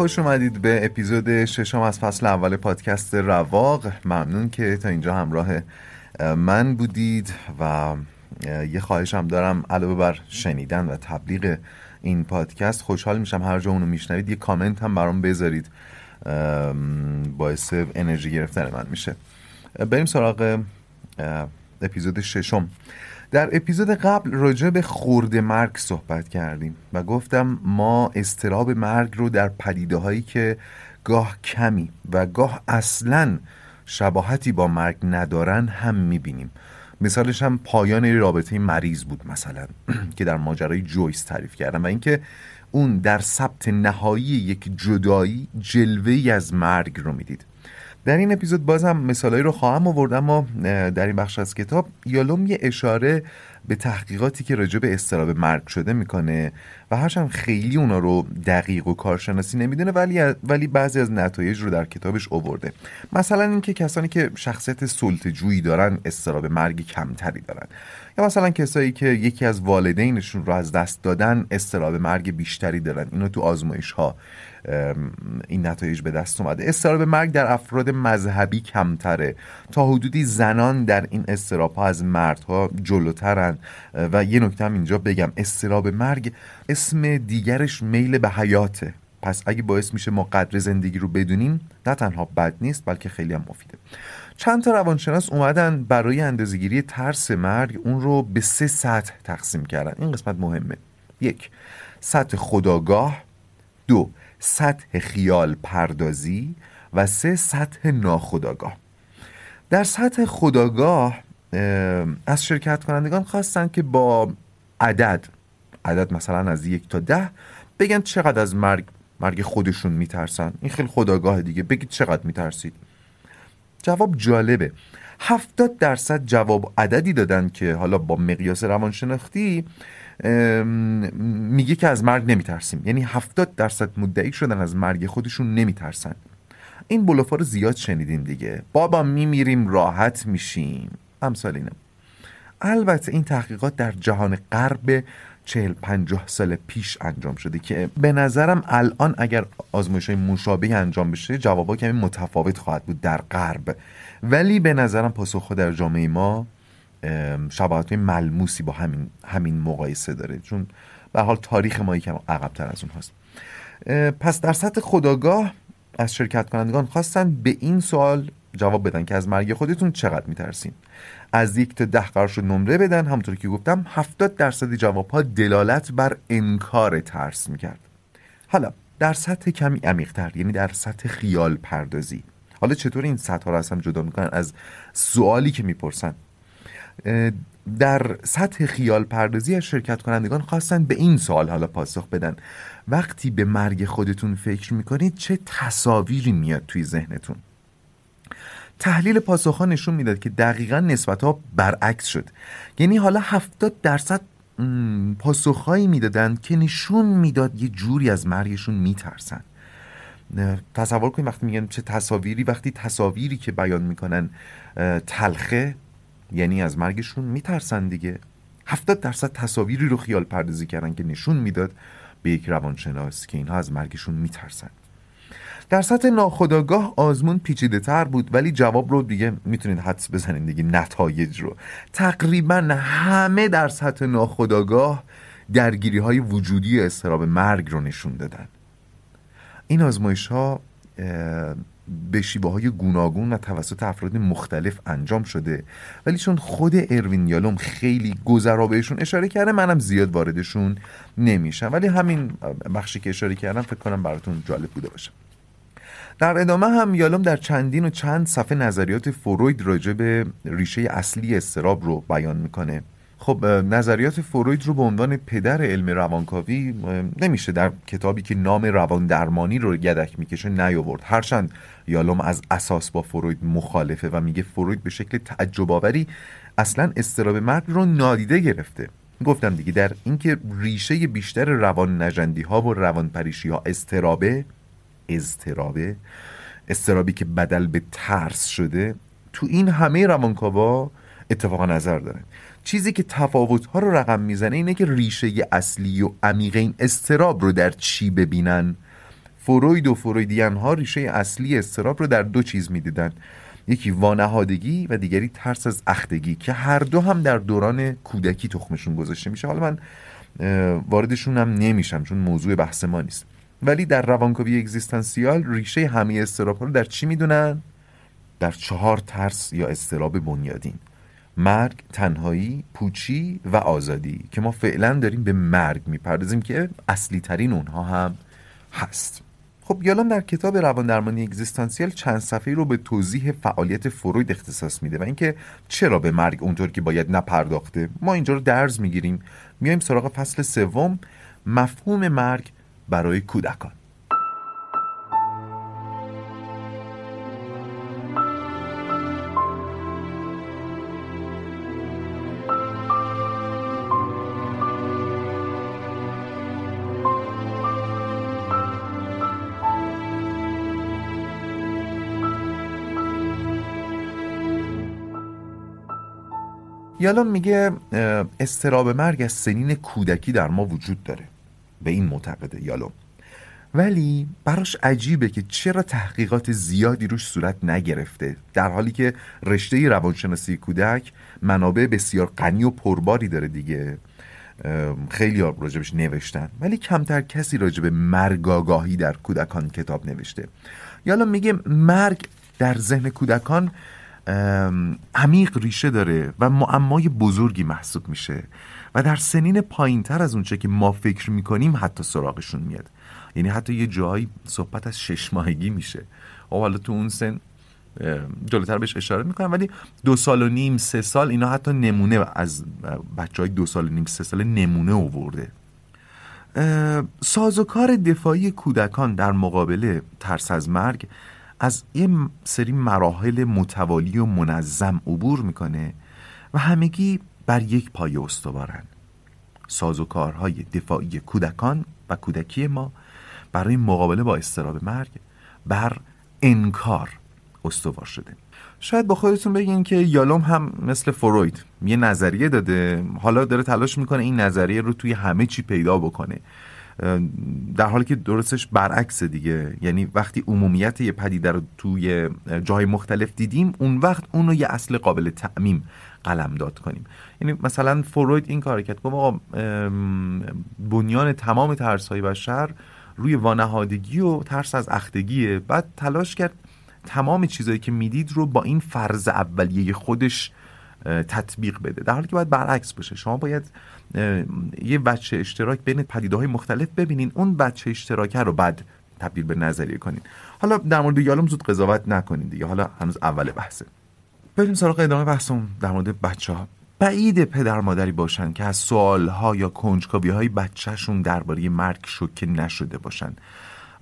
خوش اومدید به اپیزود ششم از فصل اول پادکست رواق. ممنون که تا اینجا همراه من بودید و یه خواهش هم دارم علاوه بر شنیدن و تبلیغ این پادکست خوشحال میشم هر جا اونو میشنوید. یه کامنت هم برام بذارید. باعث انرژی گرفتن من میشه. بریم سراغ اپیزود ششم. در اپیزود قبل راجع به خورد مرگ صحبت کردیم و گفتم ما استراب مرگ رو در پدیده هایی که گاه کمی و گاه اصلا شباهتی با مرگ ندارن هم می‌بینیم. مثالش هم پایان رابطه مریض بود مثلا که در ماجرای جویس تعریف کردم و اینکه اون در ثبت نهایی یک جدایی جلوه از مرگ رو می‌دید. در این اپیزود بازم مثالایی رو خواهم آورد اما در این بخش از کتاب یالوم یه اشاره به تحقیقاتی که راجع به استراب مرگ شده می‌کنه و هرچند خیلی اونا رو دقیق و کارشناسی نمی‌دونه ولی ولی بعضی از نتایج رو در کتابش آورده. مثلا اینکه کسانی که شخصیت سلطه‌جویی دارن استراب مرگ کمتری دارن. یا مثلا کسایی که یکی از والدینشون رو از دست دادن استراب مرگ بیشتری دارن. اینو تو آزمایش ها این نتایج به دست اومده. استراب مرگ در افراد مذهبی کمتره. تا حدودی زنان در این استراب ها از مردها جلوترن. و یه نکته هم اینجا بگم. استراب مرگ اسم دیگرش میل به حیاته. پس اگه باعث میشه ما قدر زندگی رو بدونیم نه تنها بد نیست بلکه خیلی هم مفیده. چند تا روانشناس اومدن برای اندازهگیری ترس مرگ اون رو به سه سطح تقسیم کردن. این قسمت مهمه. یک سطح خداگاه. دو سطح خیال پردازی. و سه سطح ناخداگاه. در سطح خداگاه از شرکت کنندگان خواستن که با عدد عدد مثلا از یک تا ده بگن چقدر از مرگ مرگ خودشون میترسن. این خیلی خداگاه دیگه. بگید چقدر میترسید. جواب جالبه. هفتاد درصد جواب عددی دادن که حالا با مقیاس روانشناختی میگه که از مرگ نمیترسیم. یعنی هفتاد درصد مدعی شدن از مرگ خودشون نمیترسن. این بلوفا رو زیاد شنیدیم دیگه. بابا میمیریم راحت میشیم. امثال اینه. البته این تحقیقات در جهان غرب چهل پنجاه سال پیش انجام شده که به نظرم الان اگر آزمایش های مشابه انجام بشه جوابا کمی متفاوت خواهد بود در غرب. ولی به نظرم پاسخ در جامعه ما شباهت ملموسی با همین همین مقایسه داره. چون به حال تاریخ ما یکم عقبتر از اون هست پس در سطح خداگاه از شرکت کنندگان خواستن به این سوال جواب بدن که از مرگ خودتون چقدر میترسین؟ از یک تا ده قرار شد نمره بدن. همونطور که گفتم 70 درصد جواب ها دلالت بر انکار ترس می‌کرد. حالا در سطح کمی عمیقتر یعنی در سطح خیال پردازی. حالا چطور این سطح از هم جدا می‌کنن؟ از سوالی که می‌پرسن. در سطح خیال پردازی از شرکت کنندگان خواستن به این سوال حالا پاسخ بدن. وقتی به مرگ خودتون فکر می‌کنید چه تصاویری میاد توی ذهنتون؟ تحلیل پاسخ نشون می‌داد که دقیقا نسبت ها برعکس شد. یعنی حالا هفتاد درصد پاسخهایی می‌دادند که نشون می‌داد یه جوری از مرگشون میترسن. تصور کنید وقتی میگن چه تصاویری وقتی تصاویری که بیان می‌کنن تلخه یعنی از مرگشون میترسن دیگه. هفتاد درصد تصاویری رو خیال پردازی کردن که نشون می‌داد به یک روانشناس که اینها از مرگشون میترسن. در سطح ناخداگاه آزمون پیچیده تر بود ولی جواب رو دیگه می‌تونید حدس بزنید. دیگه نتایج رو. تقریبا همه در سطح ناخداگاه درگیری های وجودی استراب مرگ رو نشون دادن. این آزمایش ها به شیبه های گوناگون و توسط افراد مختلف انجام شده ولی چون خود اروین یالوم خیلی گذرا بهشون اشاره کرده منم زیاد واردشون نمیشم. ولی همین بخشی که اشاره کردم فکر کنم براتون جالب بوده باشه. در ادامه هم یالوم در چندین و چند صفحه نظریات فروید راجع به ریشه اصلی استراب رو بیان می‌کنه. خب نظریات فروید رو به عنوان پدر علم روانکاوی نمیشه در کتابی که نام روان درمانی رو گدک می‌کشه نیاورد. هرچند یالوم از اساس با فروید مخالفه و میگه فروید به شکل تعجب آوری اصلا استراب مرگ رو نادیده گرفته. گفتم دیگه در اینکه ریشه بیشتر روان نجندی ها و روان پریشی ها استرابه استرابه استرابی که بدل به ترس شده تو این همه روانکاوا اتفاق نظر داره. چیزی که تفاوت ها رو رقم می‌زنه اینه که ریشه اصلی و عمیق این استراب رو در چی ببینن؟ فروید و فرویدیان ها ریشه اصلی استراب رو در دو چیز می‌دیدن. یکی وانهادگی و دیگری ترس از اختگی که هر دو هم در دوران کودکی تخمشون گذاشته میشه. حالا من واردشون هم نمیشم چون موضوع بحث ما نیست. ولی در روانکاوی اگزیستانسیال ریشه همه استراب رو در چی می‌دونن؟ در چهار ترس یا استراب بنیادین. مرگ، تنهایی، پوچی و آزادی که ما فعلا داریم به مرگ می‌پردازیم که اصلی ترین اونها هم هست. خب یالام در کتاب روان درمانی اگزیستانسیال چند صفحه رو به توضیح فعالیت فروید اختصاص میده و اینکه چرا به مرگ اونطور که باید نپرداخته. ما اینجا رو درز می‌گیریم. میایم سراغ فصل سوم. مفهوم مرگ برای کودکان. یالون میگه استراب مرگ از سنین کودکی در ما وجود داره. به این معتقده یالوم ولی براش عجیبه که چرا تحقیقات زیادی روش صورت نگرفته در حالی که رشته روانشناسی کودک منابع بسیار غنی و پرباری داره دیگه. خیلی راجبش نوشتن ولی کمتر کسی راجب مرگاگاهی در کودکان کتاب نوشته. یالا میگه مرگ در ذهن کودکان عمیق ریشه داره و معمای بزرگی محسوب میشه و در سنین پایین تر از اونچه که ما فکر می‌کنیم حتی سراغشون میاد. یعنی حتی یه جایی صحبت از شش ماهگی میشه. و حالا تو اون سن جلوتر بهش اشاره می‌کنم ولی دو سال و نیم سه سال اینا حتی نمونه از بچه های دو سال و نیم سه سال نمونه اوورده سازوکار دفاعی کودکان در مقابل ترس از مرگ از یه سری مراحل متوالی و منظم عبور می‌کنه و همگی بر یک پایه استوارن. سازوکارهای دفاعی کودکان و کودکی ما برای مقابله با استراب مرگ بر انکار استوار شده. شاید با خودتون بگین که یالوم هم مثل فروید یه نظریه داده حالا داره تلاش می‌کنه این نظریه رو توی همه چی پیدا بکنه. در حالی که درستش برعکس دیگه. یعنی وقتی عمومیت یه پدیده رو توی جای مختلف دیدیم اون وقت اون رو یه اصل قابل تعمیم قلمداد کنیم. یعنی مثلا فروید این کار کرد. گفت آقا بنیان تمام ترس های بشر روی وانهادگی و ترس از اختگیه. بعد تلاش کرد تمام چیزهایی که می‌دید رو با این فرض اولیه خودش تطبیق بده. در حالی که باید برعکس بشه شما باید یه بچه اشتراک بین پدیده های مختلف ببینین. اون بچه اشتراک رو بعد تبدیل به نظریه کنین. حالا در مورد یالوم زود قضاوت نکنین دیگه. حالا هنوز اول بحثه. بریم سراغ ادامه بحثم در مورد بچه ها بعید پدر مادری باشن که از سوالها یا کنجکاوی های بچهشون درباره مرگ شوکه نشده باشن.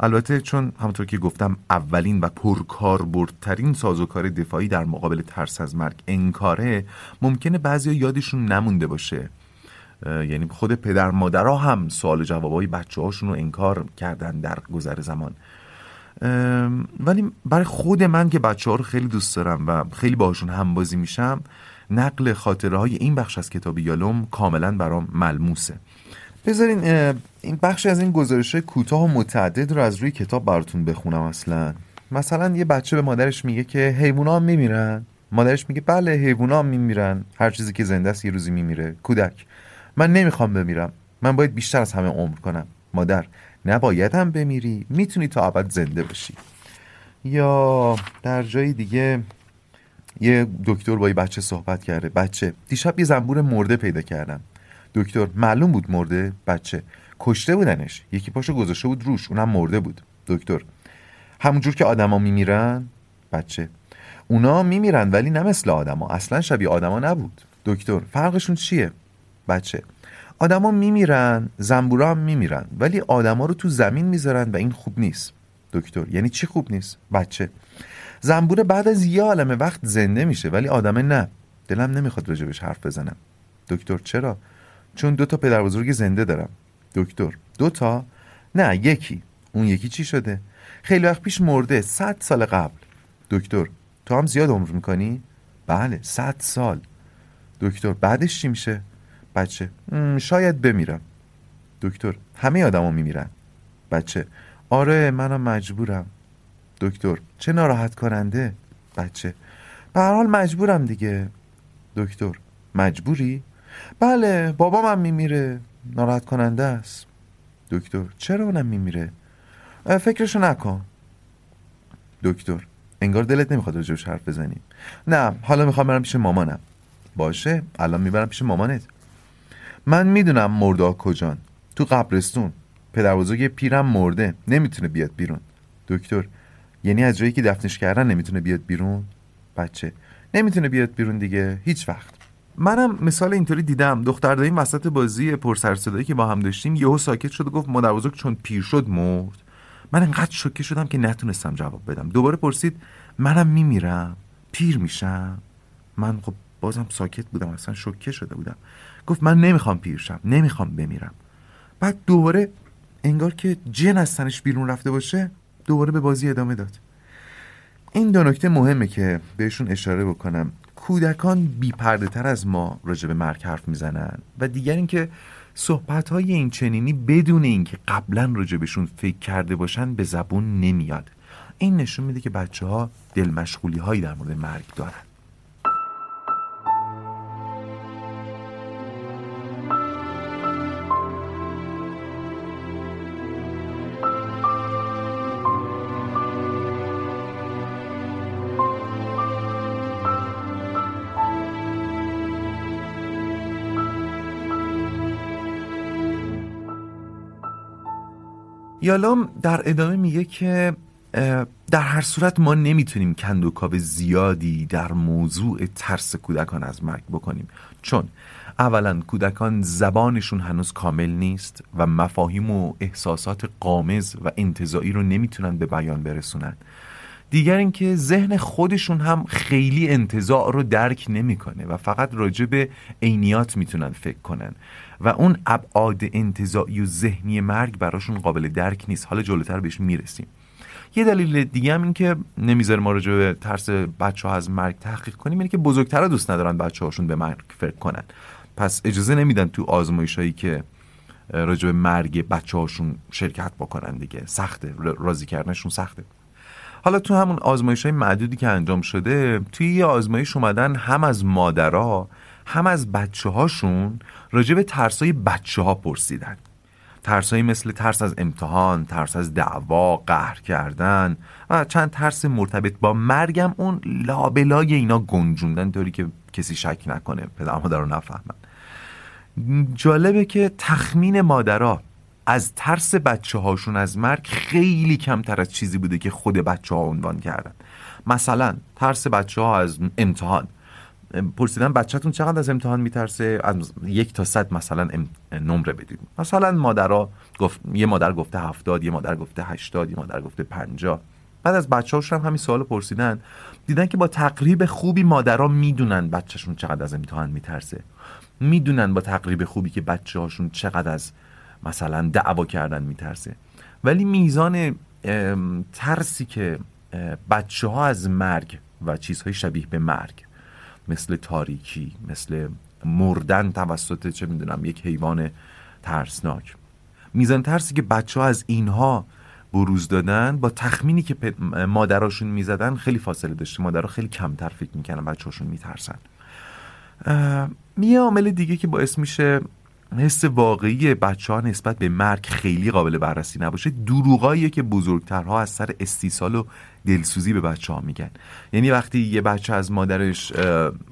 البته چون همونطور که گفتم اولین و پرکاربردترین سازوکار دفاعی در مقابل ترس از مرگ انکاره ممکنه بعضی یادشون نمونده باشه. یعنی خود پدر مادرها هم سوال جوابای بچه هاشون رو انکار کردن در گذر زمان. ولی برای خود من که بچه ها رو خیلی دوست دارم و خیلی باهاشون همبازی میشم نقل خاطره های این بخش از کتاب یالوم کاملا برام ملموسه. بذارین این بخش از این گزارش کوتاه و متعدد رو از روی کتاب براتون بخونم اصلا. مثلا یه بچه به مادرش میگه که حیوونا هم میمیرن. مادرش میگه بله حیوونا هم میمیرن. هر چیزی که زنده است یه روزی میمیره. کودک من نمی‌خوام بمیرم. من باید بیشتر از همه عمر کنم. مادر نباید هم بمیری. می‌تونی تا ابد زنده باشی. یا در جای دیگه یه دکتر با یه بچه صحبت کرده. بچه دیشب یه زنبور مرده پیدا کردم. دکتر معلوم بود مرده؟ بچه کشته بودنش. یکی پاشو گذاشته بود روش. اونم مرده بود. دکتر. همونجور که آدما میمیرن بچه. اونا میمیرن ولی نه مثل آدما. اصلا شبیه آدما نبود. دکتر فرقشون چیه؟ بچه. آدما میمیرن زنبورا هم میمیرن. ولی آدما رو تو زمین می‌ذارن و این خوب نیست. دکتر یعنی چی خوب نیست؟ بچه. زنبوره بعد از یه عالمه وقت زنده میشه ولی آدمه نه. دلم نمی‌خواد راجبش حرف بزنم. دکتر چرا؟ چون دو تا پدر بزرگ زنده دارم. دکتر. دو تا؟ نه یکی. اون یکی چی شده؟ خیلی وقت پیش مرده صد سال قبل. دکتر تو هم زیاد عمر می‌کنی؟ بله صد سال. دکتر بعدش چی میشه؟ بچه شاید بمیرم. دکتر همه آدما میمیرن. بچه آره منم مجبورم. دکتر چه ناراحت کننده بچه به هر حال مجبورم دیگه. دکتر مجبوری؟ بله بابام هم میمیره. ناراحت کننده است. دکتر چرا اونم میمیره؟ فکرشو نکن. دکتر انگار دلت نمی‌خواد راجبش حرف بزنیم نه حالا می‌خوام برم پیش مامانم. باشه الان می‌برم پیش مامانت. من می‌دونم مرده کجان. تو قبرستون. پدر بزرگ پیرم مرده. نمی‌تونه بیاد بیرون. دکتر یعنی از جایی که دفنش کردن نمی‌تونه بیاد بیرون؟ بچه نمی‌تونه بیاد بیرون دیگه. هیچ وقت. منم مثال اینطوری دیدم. دختر دایی وسط بازی پرسر صدایی که با هم داشتیم یهو ساکت شد و گفت مادر بزرگ چون پیر شد مرد. من انقدر شوکه شدم که نتونستم جواب بدم. دوباره پرسید منم میمیرم؟ پیر میشم؟ من خب بازم ساکت بودم اصلا شوکه شده بودم. گفت من نمی‌خوام پیر شم نمی‌خوام بمیرم. بعد دوباره انگار که جن از تنش بیرون رفته باشه دوباره به بازی ادامه داد. این دو نکته مهمه که بهشون اشاره بکنم. کودکان بیپرده تر از ما راجع به مرگ حرف می‌زنن. و دیگر اینکه صحبت های این چنینی بدون اینکه قبلا راجع بهشون فکر کرده باشن به زبون نمیاد. این نشون میده که بچه ها دل مشغولی هایی در مورد مرگ دارن. یالام در ادامه میگه که در هر صورت ما نمی‌تونیم کندوکاو زیادی در موضوع ترس کودکان از مرگ بکنیم. چون اولا کودکان زبانشون هنوز کامل نیست و مفاهیم و احساسات قامز و انتظایی رو نمی‌تونن به بیان برسونن. دیگر اینکه ذهن خودشون هم خیلی انتظاع رو درک نمی‌کنه و فقط راجع به عینیات می‌تونن فکر کنن. و اون ابعاد انتظاعی و ذهنی مرگ براشون قابل درک نیست. حالا جلوتر بهش می‌رسیم. یه دلیل دیگه هم این که نمی‌ذاره ما راجع به ترس بچه ها از مرگ تحقیق کنیم اینه که بزرگترها دوست ندارن بچه هاشون به مرگ فکر کنن. پس اجازه نمیدن تو آزمایش هایی که راجع به مرگ بچه هاشون شرکت بکنن دیگه. سخته. راضی کردنشون سخته. حالا تو همون آزمایش های معدودی که انجام شده توی یه آزمایش اومدن هم از مادرها هم از بچه هاشون راجع به ترسای بچه ها پرسیدن. ترسایی مثل ترس از امتحان، ترس از دعوا، قهر کردن و چند ترس مرتبط با مرگم اون لابلای اینا گنجوندن طوری که کسی شک نکنه پدر مادر رو نفهمن. جالبه که تخمین مادرها از ترس بچه هاشون از مرگ خیلی کمتر از چیزی بوده که خود بچه ها عنوان کردن. مثلا ترس بچه ها از امتحان. پرسیدن بچهتون چقدر از امتحان میترسه؟ از یک تا صد مثلا نمره بدید. مثلا مادرها گفت یه مادر گفته هفتاد یه مادر گفته هشتاد یه مادر گفته پنجا بعد از بچه هاشون هم همین سوال پرسیدن. دیدن که با تقریب خوبی مادرها می‌دونن بچهشون چقدر از امتحان میترسه. می‌دونن با تقریب خوبی که بچه هاشون چقدر از مثلا دعوا کردن میترسه. ولی میزان ترسی که بچه ها از مرگ و چیزهای شبیه به مرگ مثل تاریکی مثل مردن توسط چه می‌دونم یک حیوان ترسناک. میزان ترسی که بچه ها از اینها بروز دادن با تخمینی که مادراشون می‌زدن خیلی فاصله داشته. مادرها خیلی کمتر فکر می‌کنن بچه هاشون میترسن یه عامل دیگه که باعث میشه حس واقعی بچه ها نسبت به مرگ خیلی قابل بررسی نباشه. دروغاییه که بزرگترها از سر استیصال و دلسوزی به بچه ها میگن. یعنی وقتی یه بچه از مادرش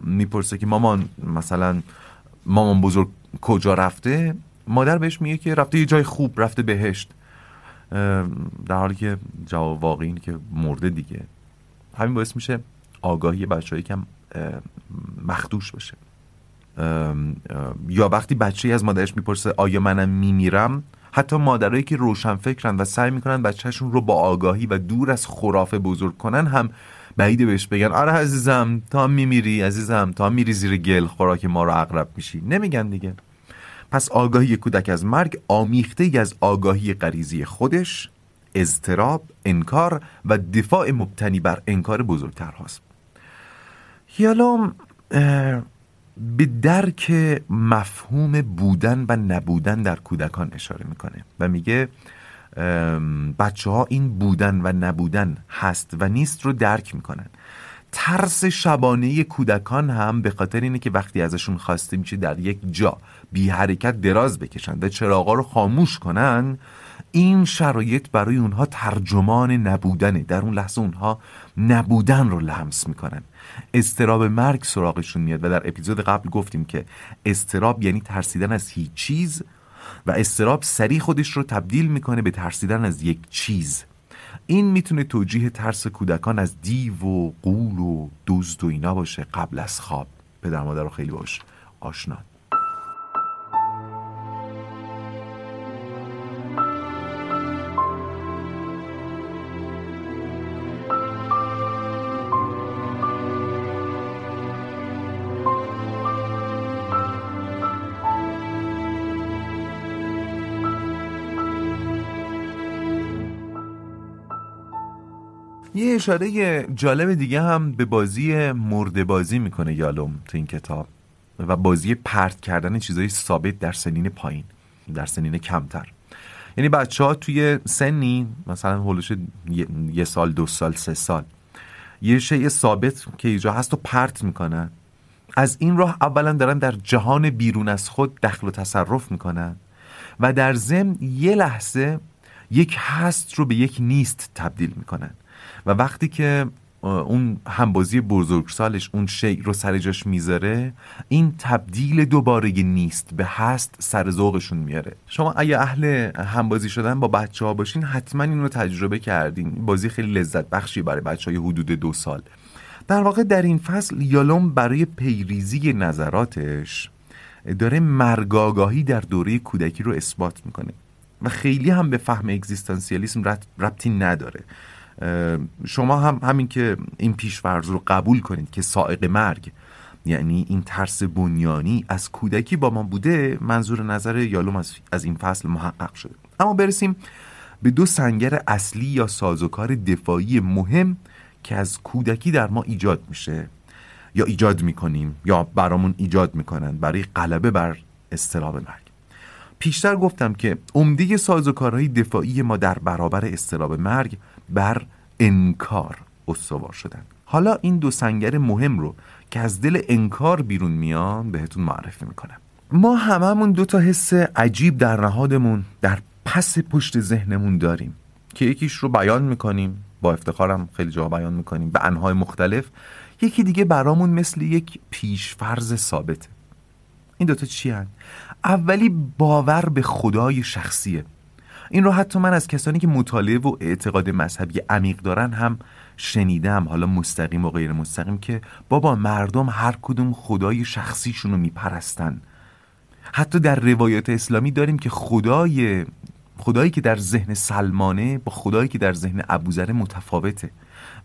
می‌پرسه که مامان مثلا مامان بزرگ کجا رفته؟ مادر بهش میگه که رفته یه جای خوب رفته بهشت. در حالی که جواب واقعی اینه که مرده دیگه. همین باعث میشه آگاهی بچه کم مخدوش بشه. یا وقتی بچه از مادرش می‌پرسه آیا منم میمیرم؟ حتی مادرایی که روشن فکرن و سعی می‌کنن بچهشون رو با آگاهی و دور از خرافه بزرگ کنن هم بعیده بهش بگن آره عزیزم تا میمیری عزیزم تا میری زیر گل خوراک ما رو اقرب میشی. نمیگن دیگه. پس آگاهی کودک از مرگ آمیخته ای از آگاهی غریزی خودش اضطراب، انکار و دفاع مبتنی بر انکار بزرگتر هاست. یالوم به درک مفهوم بودن و نبودن در کودکان اشاره می‌کنه و میگه بچه ها این بودن و نبودن هست و نیست رو درک می‌کنن. ترس شبانه کودکان هم به خاطر اینه که وقتی ازشون خواسته میشه در یک جا بی حرکت دراز بکشن و چراغا رو خاموش کنن این شرایط برای اونها ترجمان نبودنه. در اون لحظه اونها نبودن رو لمس می‌کنن. استراب مرگ سراغشون میاد و در اپیزود قبل گفتیم که استراب یعنی ترسیدن از هیچ چیز و استراب سریع خودش رو تبدیل می‌کنه به ترسیدن از یک چیز. این می‌تونه توجیه ترس کودکان از دیو و قول و دزد و اینا باشه قبل از خواب. پدر مادر رو خیلی باش آشنا اشاره جالب دیگه هم به بازی مرده بازی می‌کنه یالوم تو این کتاب و بازی پرت کردن چیزای ثابت در سنین پایین در سنین کمتر. یعنی بچه ها توی سنی مثلا هلوش یه سال دو سال سه سال یه شیء ثابت که اینجا هست و پرت می‌کنن. از این راه اولا دارن در جهان بیرون از خود دخل و تصرف می‌کنن و در ضمن یه لحظه یک هست رو به یک نیست تبدیل می‌کنن. و وقتی که اون همبازی بزرگسالش اون شی رو سر جاش می‌ذاره این تبدیل دوباره نیست به هست سر ذوقشون میاره شما اگه اهل همبازی شدن با بچه ها باشین حتما این رو تجربه کردین. بازی خیلی لذت بخشی برای بچه های حدود دو سال. در واقع در این فصل یالوم برای پیریزی نظراتش داره مرگاگاهی در دوره کودکی رو اثبات می‌کنه و خیلی هم به فهم اگزیستانسیالیسم ربطی نداره. شما هم همین که این پیشورز رو قبول کنید که سائق مرگ یعنی این ترس بنیانی از کودکی با ما بوده منظور نظر یالوم از, از این فصل محقق شده. اما برسیم به دو سنگر اصلی یا سازوکار دفاعی مهم که از کودکی در ما ایجاد میشه. یا ایجاد می‌کنیم یا برامون ایجاد می‌کنن برای غلبه بر استراب مرگ. پیشتر گفتم که عمده سازوکارهای دفاعی ما در برابر استراب مرگ بر انکار استوار شدن. حالا این دو سنگر مهم رو که از دل انکار بیرون میان بهتون معرفی می‌کنم. ما هممون دو تا حس عجیب در نهادمون در پس پشت ذهنمون داریم که یکیش رو بیان می‌کنیم با افتخارم خیلی جا بیان می‌کنیم به انهای مختلف. یکی دیگه برامون مثل یک پیشفرز ثابته. این دوتا چی هن؟ اولی باور به خدای شخصیه. این رو حتی من از کسانی که مطالعه و اعتقاد مذهبی عمیق دارن هم شنیدم حالا مستقیم و غیر مستقیم که بابا مردم هر کدوم خدای شخصیشون رو میپرستن. حتی در روایات اسلامی داریم که خدای خدایی که در ذهن سلمانه با خدایی که در ذهن ابوذر متفاوته.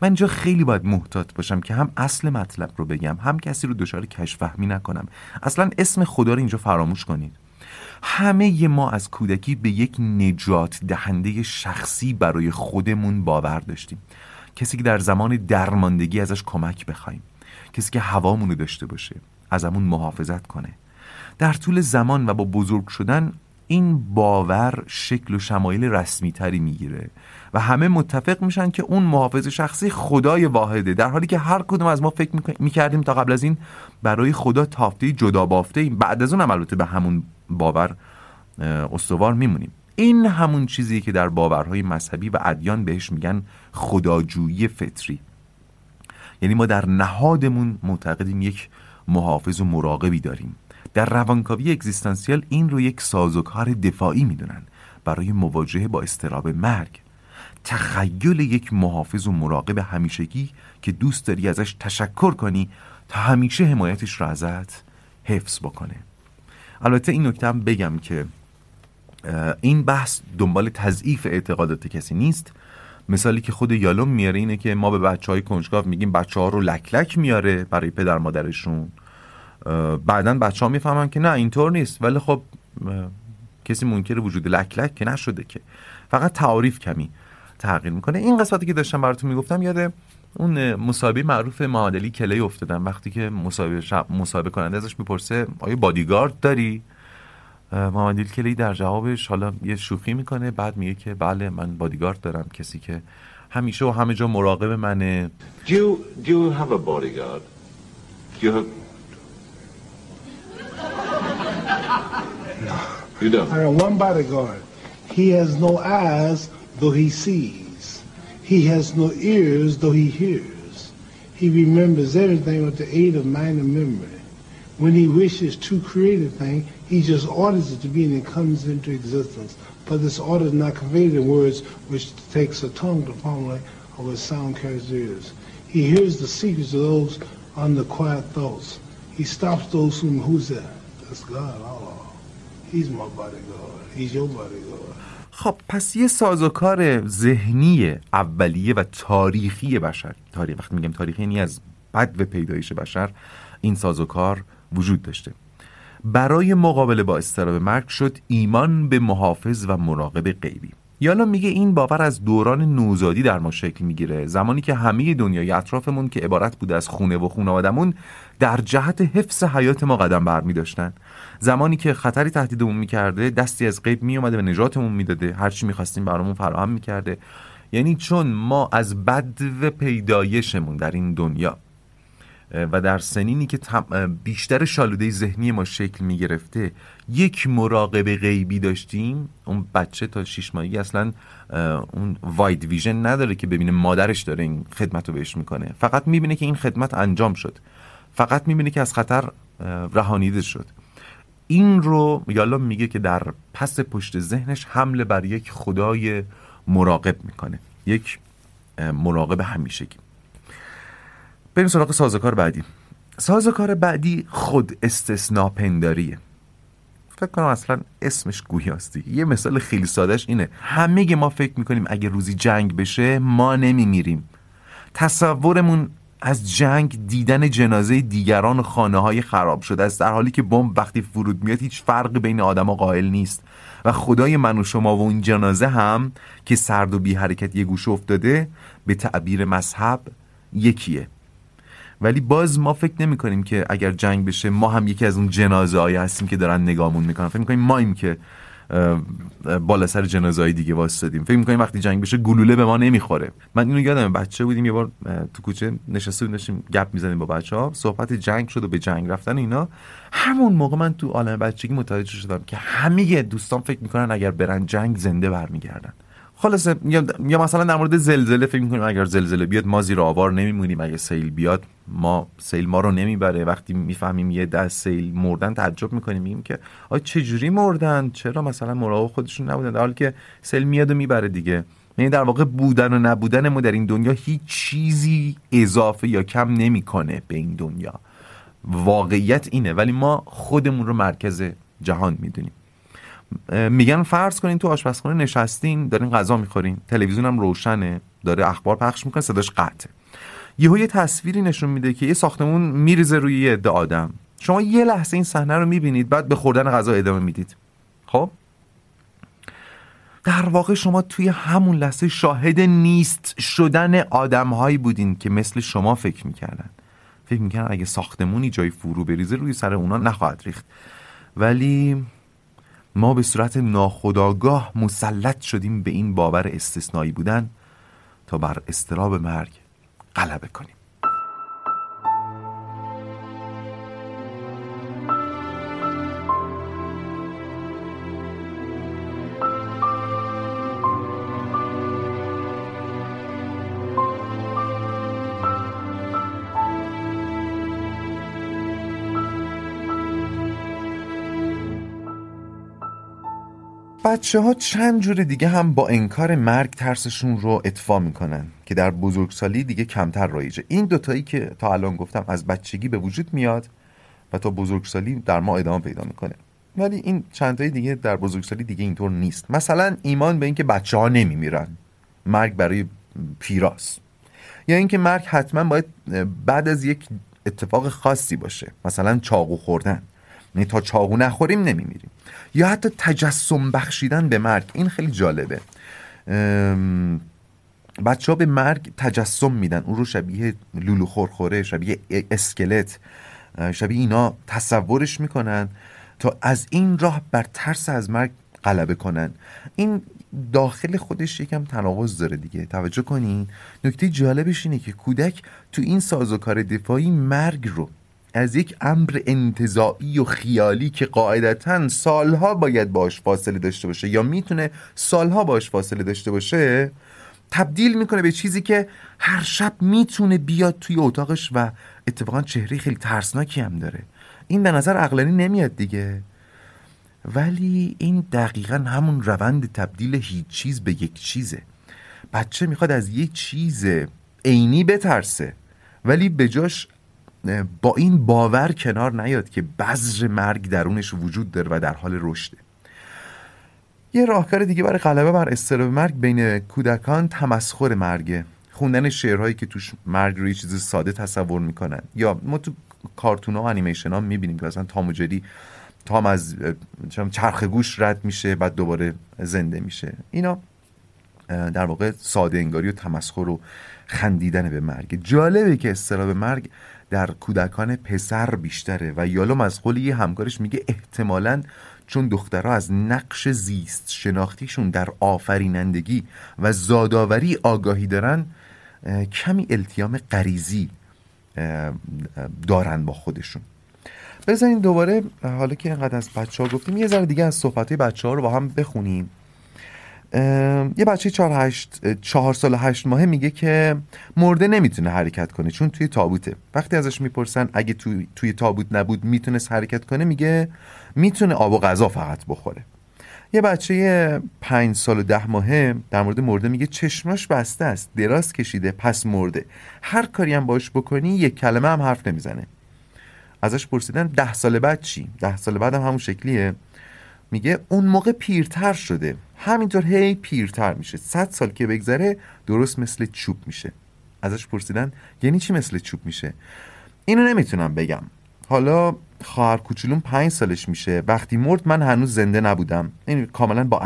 من اینجا خیلی باید محتاط باشم که هم اصل مطلب رو بگم هم کسی رو دچار کشفهمی نکنم. اصلا اسم خدا رو اینجا فراموش کنید. همه ما از کودکی به یک نجات دهنده شخصی برای خودمون باور داشتیم. کسی که در زمان درماندگی ازش کمک بخوایم. کسی که هوامونو داشته باشه ازمون محافظت کنه. در طول زمان و با بزرگ شدن این باور شکل و شمایل رسمی تری می‌گیره و همه متفق میشن که اون محافظ شخصی خدای واحده در حالی که هر کدوم از ما فکر می‌کردیم تا قبل از این برای خدا تافته جدا بافته بعد از اون هم البته به همون باور استوار میمونیم. این همون چیزی که در باورهای مذهبی و ادیان بهش میگن خداجویی فطری. یعنی ما در نهادمون معتقدیم یک محافظ و مراقبی داریم. در روانکاوی اگزیستانسیال این رو یک سازوکار دفاعی می‌دونن برای مواجهه با استراب مرگ. تخیل یک محافظ و مراقب همیشگی که دوست داری ازش تشکر کنی تا همیشه حمایتش را ازت حفظ بکنه. البته این نکته هم بگم که این بحث دنبال تضعیف اعتقادات کسی نیست. مثالی که خود یالوم میاره اینه که ما به بچه های کنجکاو میگیم بچه ها رو لک لک میاره برای پدر مادرشون. بعدا بچه ها می‌فهمن که نه اینطور نیست. ولی خب کسی منکر وجود لک لک که نشده که. فقط تعاریف کمی تغییر می‌کنه. این قسمتی که داشتم براتون می‌گفتم یاد اون مسابقه معروف معادلی کلی افتادم. وقتی که مسابقه مسابقه کننده ازش می‌پرسه آیا بادیگارد داری؟ محمد کلی در جوابش حالا یه شوخی می‌کنه. بعد میگه که بله من بادیگارد دارم. کسی که همیشه و همه جا مراقب منه. Do you, do you have a bodyguard? Do you have... You don't? I have one bodyguard. He has no eyes, though he sees. He has no ears, though he hears. He remembers everything with the aid of mind and memory. When he wishes to create a thing, he just orders it to be and it comes into existence. But this order is not conveyed in words which takes a tongue to formulate or with sound carries ears. He hears the secrets of those under quiet thoughts. He stops those whom, who's that? That's God. Oh, خب پس یه سازوکار ذهنی اولیه و تاریخی بشر تاریخ وقتی میگم تاریخی یعنی از بد و پیدایش بشر این سازوکار وجود داشته. برای مقابله با استراب مرگ شد ایمان به محافظ و مراقب غیبی. یالا میگه این باور از دوران نوزادی در ما شکل می‌گیره. زمانی که همه دنیای اطرافمون که عبارت بوده از خونه و خانوادمون در جهت حفظ حیات ما قدم برمی داشتن زمانی که خطری تهدیدمون می‌کرده دستی از غیب میومده و نجاتمون می‌داده. هرچی می‌خواستیم برامون فراهم می‌کرده. یعنی چون ما از بد و پیدایشمون در این دنیا و در سنینی که بیشتر شالوده ذهنی ما شکل می گرفته یک مراقب غیبی داشتیم. اون بچه تا شیش ماهی اصلا اون واید ویژن نداره که ببینه مادرش داره این خدمت رو بهش می‌کنه. فقط می‌بینه که این خدمت انجام شد. فقط می‌بینه که از خطر رهانیده شد. این رو یالا میگه که در پس پشت ذهنش حمله بر یک خدای مراقب می‌کنه. یک مراقب همیشگی. بریم سراغ سازوکار بعدی. سازوکار بعدی خود استثناء پنداریه. فکر کنم اصلا اسمش گویاستی یه مثال خیلی سادهش اینه. همه ما فکر می‌کنیم اگه روزی جنگ بشه ما نمیمیریم. تصورمون از جنگ دیدن جنازه دیگران و خانه های خراب شده است در حالی که بمب وقتی فرود میاد هیچ فرق بین آدم قائل نیست. و خدای من و شما و اون جنازه هم که سرد و بی حرکت یه گوش افتاده به تعبیر مذهب یکیه. ولی باز ما فکر نمی کنیم که اگر جنگ بشه ما هم یکی از اون جنازه هایی هستیم که دارن نگامون می‌کنن. فکر می‌کنیم ماییم که بالا سر جنازه های دیگه واسطادیم فکر می‌کنیم وقتی جنگ بشه گلوله به ما نمی‌خوره. من اینو یادم بچه بودیم یه بار تو کوچه نشسته بودیم گپ می‌زنیم با بچه ها صحبت جنگ شد و به جنگ رفتن اینا. همون موقع من تو عالم بچگی متوجه شدم که همه دوستان فکر می‌کنن اگر برن جنگ زنده برمیگردن. خلاصه یا مثلا در مورد زلزله فکر می‌کنیم اگر زلزله بیاد ما زیر آوار نمیمونیم. اگه سیل بیاد ما سیل ما رو نمی‌بره. وقتی می‌فهمیم یه دست سیل مردن تعجب می‌کنیم میگیم که آ چجوری مردن؟ چرا مثلا مراقب خودشون نبودن؟ در حالی که سیل میاد و می‌بره دیگه. یعنی در واقع بودن و نبودن ما در این دنیا هیچ چیزی اضافه یا کم نمی‌کنه به این دنیا. واقعیت اینه. ولی ما خودمون رو مرکز جهان می‌دونیم. میگن فرض کنین تو آشپزخونه نشستین دارین غذا می‌خورین تلویزیون هم روشنه داره اخبار پخش می‌کنه صداش قطعه. یهو یه تصویری نشون میده که یه ساختمون میریزه روی یه عده آدم. شما یه لحظه این صحنه رو می‌بینید بعد به خوردن غذا ادامه می‌دید. خب؟ در واقع شما توی همون لحظه شاهد نیست شدن آدمهایی بودین که مثل شما فکر می‌کردن. فکر می‌کردن اگه ساختمونی جای فرو بریزه روی سر اونا نخواهد ریخت. ولی ما به صورت ناخداگاه مسلط شدیم به این باور استثنایی بودن تا بر استراب مرگ غلبه کنیم. بچه ها چند جور دیگه هم با انکار مرگ ترسشون رو اطفا می‌کنن که در بزرگسالی دیگه کمتر رایجه. این دوتایی که تا الان گفتم از بچگی به وجود میاد و تا بزرگسالی در ما ادامه پیدا می‌کنه. ولی این چندتایی دیگه در بزرگسالی دیگه اینطور نیست. مثلا ایمان به اینکه بچه ها نمیمیرن. مرگ برای پیراس یا اینکه مرگ حتما باید بعد از یک اتفاق خاصی باشه. مثلا چاقو خوردن. یعنی تا چاقو نخوریم نمیمیریم. یا حتی تجسم بخشیدن به مرگ این خیلی جالبه. بچه ها به مرگ تجسم میدن. اون رو شبیه لولو خورخوره شبیه اسکلت شبیه اینا تصورش می‌کنن تا از این راه بر ترس از مرگ غلبه کنن. این داخل خودش یکم تناقض داره دیگه. توجه کنین. نکته جالبش اینه که کودک تو این سازوکار دفاعی مرگ رو از یک امر انتظاعی و خیالی که قاعدتا سالها باید باش فاصله داشته باشه یا می‌تونه سالها باش فاصله داشته باشه تبدیل می‌کنه به چیزی که هر شب می‌تونه بیاد توی اتاقش و اتفاقا چهره خیلی ترسناکی هم داره. این به نظر عقلانی نمیاد دیگه. ولی این دقیقا همون روند تبدیل هیچ چیز به یک چیزه. بچه می‌خواد از یک چیز عینی بترسه ولی به جاش با این باور کنار نیاد که بذر مرگ درونش وجود داره و در حال رشده. یه راهکار دیگه برای غلبه بر استراب مرگ بین کودکان تمسخر مرگه. خوندن شعرهایی که توش مرگ رو یه چیز ساده تصور می‌کنن. یا ما تو کارتون ها و انیمیشن ها می‌بینیم که مثلا تام و جری تام از چرخ گوش رد میشه بعد دوباره زنده میشه. اینا در واقع ساده انگاری و تمسخر و خندیدن به مرگ. جالبه که استراب مرگ در کودکان پسر بیشتره و یالوم از قول یه همکارش میگه احتمالا چون دخترها از نقش زیست شناختیشون در آفرینندگی و زادآوری آگاهی دارن کمی التیام غریزی دارن با خودشون. بزنین دوباره حالا که اینقدر از بچه ها گفتیم یه ذره دیگه از صحبت بچه ها رو با هم بخونیم. یه بچه چهار, هشت، چهار سال هشت ماهه میگه که مرده نمی‌تونه حرکت کنه چون توی تابوته. وقتی ازش می‌پرسن اگه توی, توی تابوت نبود می‌تونست حرکت کنه میگه می‌تونه آب و غذا فقط بخوره. یه بچه پنج سال و ده ماهه در مورد مرده میگه چشماش بسته است دراز کشیده پس مرده. هر کاری هم باش بکنی یک کلمه هم حرف نمی‌زنه. ازش پرسیدن ده سال بعد چی؟ ده سال بعد هم همون شکلیه. میگه اون موقع پیرتر شده. همینطور هی پیرتر میشه. صد سال که بگذره درست مثل چوب میشه. ازش پرسیدن یعنی چی مثل چوب میشه؟ اینو نمی‌تونم بگم. حالا خواهر کوچولون پنج سالش میشه. وقتی مرد من هنوز زنده نبودم. این کاملا با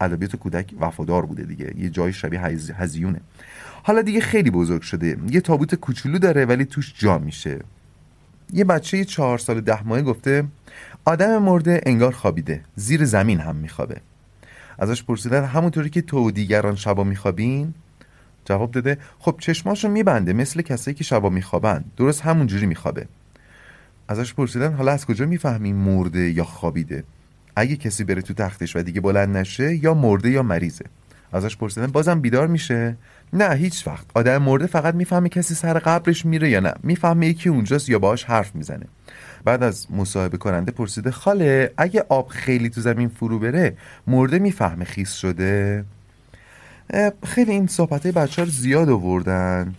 ادبیات کودک وفادار بوده دیگه. یه جای شبیه هزیونه. حالا دیگه خیلی بزرگ شده. یه تابوت کوچولو داره ولی توش جا میشه. یه بچه چهار سال ده ماهه گفته آدم مرده انگار خوابیده. زیر زمین هم میخوابه. ازش پرسیدن همونطوری که تو و دیگران شبا میخوابین؟ جواب داده خب چشماشو میبنده مثل کسایی که شبا میخوابن. درست همونجوری میخوابه. ازش پرسیدن حالا از کجا می‌فهمی مرده یا خوابیده؟ اگه کسی بره تو تختش و دیگه بلند نشه یا مرده یا مریضه. ازش پرسیدن بازم بیدار میشه؟ نه هیچ وقت. آدم مرده فقط می‌فهمه کسی سر قبرش میره یا نه. می‌فهمه یکی اونجاست یا باهاش حرف می‌زنه. بعد از مصاحبه کننده پرسیده خاله اگه آب خیلی تو زمین فرو بره مرده می‌فهمه خیس شده؟ خیلی این صحبت بچه ها رو زیاد آوردن.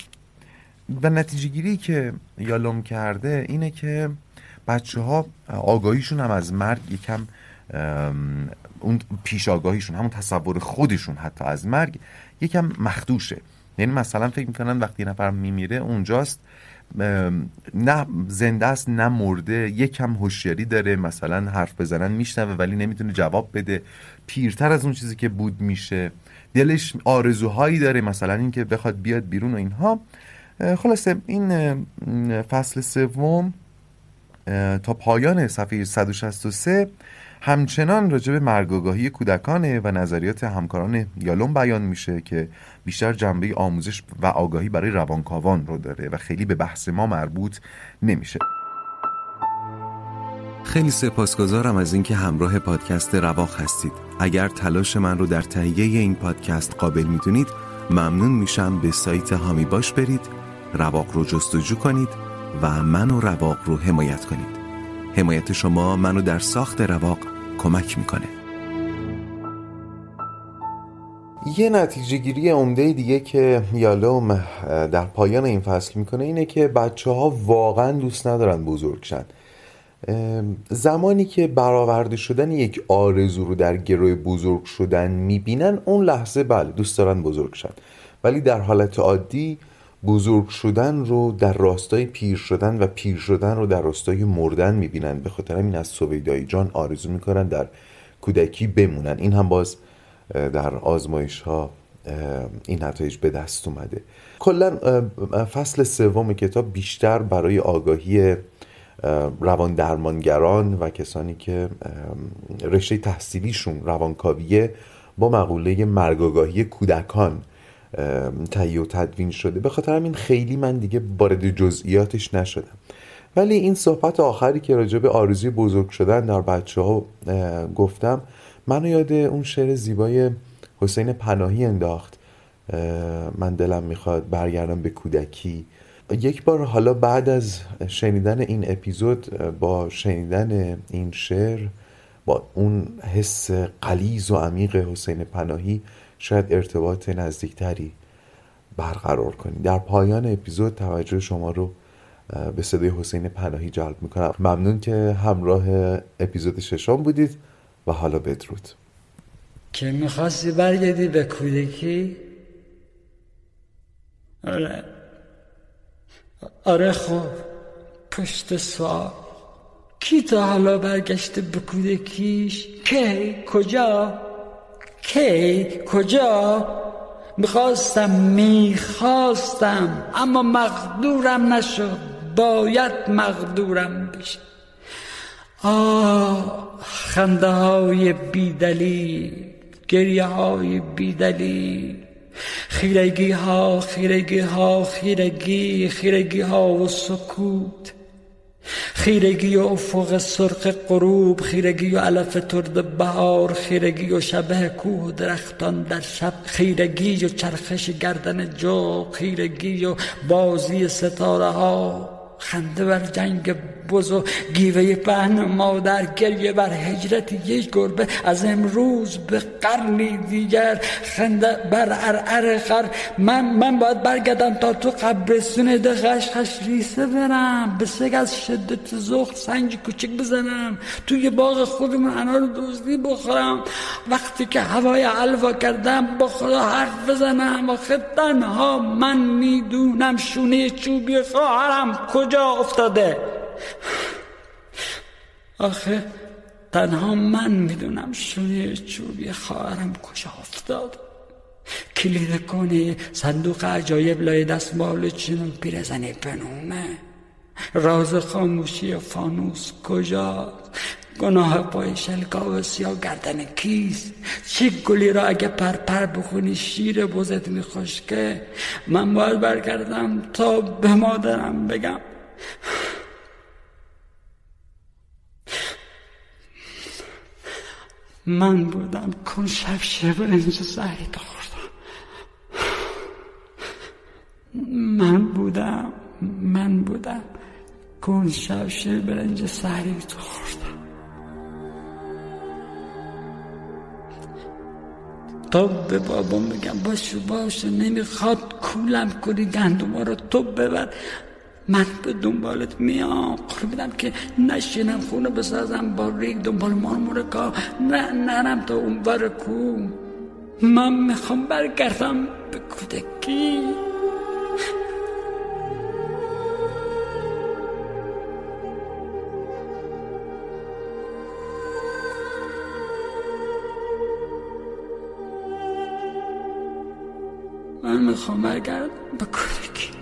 و نتیجه گیری که یالوم کرده اینه که بچه ها آگاهیشون هم از مرگ یکم اون پیش آگاهیشون همون تصور خودشون حتی از مرگ یکم مخدوشه. یعنی مثلا فکر می‌کنن وقتی نفر میمیره اونجاست نه زنده است نه مرده یکم هوشیاری داره مثلا حرف بزنن میشنوه ولی نمی‌تونه جواب بده. پیرتر از اون چیزی که بود میشه. دلش آرزوهایی داره مثلا اینکه بخواد بیاد بیرون و اینها. خلاصه این فصل سوم تا پایان صفحه 163 همچنان راجع به مرگاگاهی کودکانه و نظریات همکاران یالوم بیان میشه که بیشتر جنبه آموزش و آگاهی برای روانکاوان رو داره و خیلی به بحث ما مربوط نمیشه. خیلی سپاسگزارم از اینکه همراه پادکست رواق هستید. اگر تلاش من رو در تهیه این پادکست قابل می‌دونید ممنون میشم به سایت هامی باش برید رواق رو جستجو کنید و من و رواق رو حمایت کنید. حمایت شما منو در ساخت رواق کمک می‌کنه. یه نتیجه گیری عمده دیگه که یالوم در پایان این فصل می‌کنه اینه که بچه ها واقعا دوست ندارن بزرگ شن. زمانی که برآورده شدن یک آرزو رو در گروه بزرگ شدن می‌بینن اون لحظه بله دوست دارن بزرگ شن. ولی در حالت عادی بزرگ شدن رو در راستای پیر شدن و پیر شدن رو در راستای مردن می‌بینن. به خاطر این از سویدایی جان آرزو می‌کنن در کودکی بمونن. این هم باز در آزمایش ها این نتایج به دست اومده. کلا فصل سوم کتاب بیشتر برای آگاهی روان درمانگران و کسانی که رشته تحصیلیشون روانکاویه با مقوله مرگاگاهی کودکان. تهیه و تدوین شده. به خاطر همین خیلی من دیگه وارد جزئیاتش نشدم. ولی این صحبت آخری که راجع به آرزوی بزرگ شدن در بچه ها گفتم منو یاد اون شعر زیبای حسین پناهی انداخت. من دلم می‌خواد برگردم به کودکی. یک بار حالا بعد از شنیدن این اپیزود با شنیدن این شعر با اون حس قلیز و عمیق حسین پناهی شاید ارتباط نزدیکتری برقرار کنید در پایان اپیزود توجه شما رو به صدای حسین پناهی جلب می‌کنم. ممنون که همراه اپیزود ششم بودید و حالا بدرود. که می‌خواستی برگردی به کودکی؟ آره. آره خب. پشت سوال. کی تا حالا برگشته به کودکیش؟ کی؟ کجا؟ کی کجا؟ می‌خواستم می‌خواستم اما مقدورم نشد. باید مقدورم بشه. آه خنده های بیدلیل گریه های بیدلیل. خیرگی ها خیرگی ها خیرگی خیرگی ها و سکوت. خیرگی و افق سرخ غروب خیرگی و علف ترد بهار خیرگی و شبه کوه و درختان در شب خیرگی و چرخش گردن جو خیرگی و بازی ستاره ها خنده بر جنگ بز و گیوه پهن مادر گریه بر هجرت یک گربه. از امروز به قرنی دیگر خنده بر ارعر خر. من من باید برگردم تا تو قبرستون دخش خش ریسه برم. به سگ از شدت زخ سنج کوچک بزنم. توی باغ خودمون انار دوزدی بخورم. وقتی که هوای علوا کردم با خدا حرف بزنم. آخه تنها من می‌دونم شونه چوبی خواهرم کجا افتاده؟ آخه تنها من می‌دونم شونه چوبی خواهرم کجا افتاد. کلید کنه صندوق عجایب لای دستمال چنون پیرزنی بنومه. راز خاموشی فانوس کجا؟ گناه پای شلگاه و سیاه گردن کیست؟ چه گلی را اگه پر پر بخونی شیر بزت میخوشکه من باید برگردم تا به مادرم بگم. من بودم شب اینجا زهری خوردم من بودم من بودم کن شب برنج سهری تو خوردم. تا به بابام بگم باشو باشو نمی‌خواد کولم کنی گندوما رو تو ببر. من به دنبالت میام. قول که نشینم خونه بسازم با ریگ دنبال مارمورکا نه نرم تا اون بر کو. من می‌خوام برگردم به کودکی. من می‌خوام برگردم به کودکی.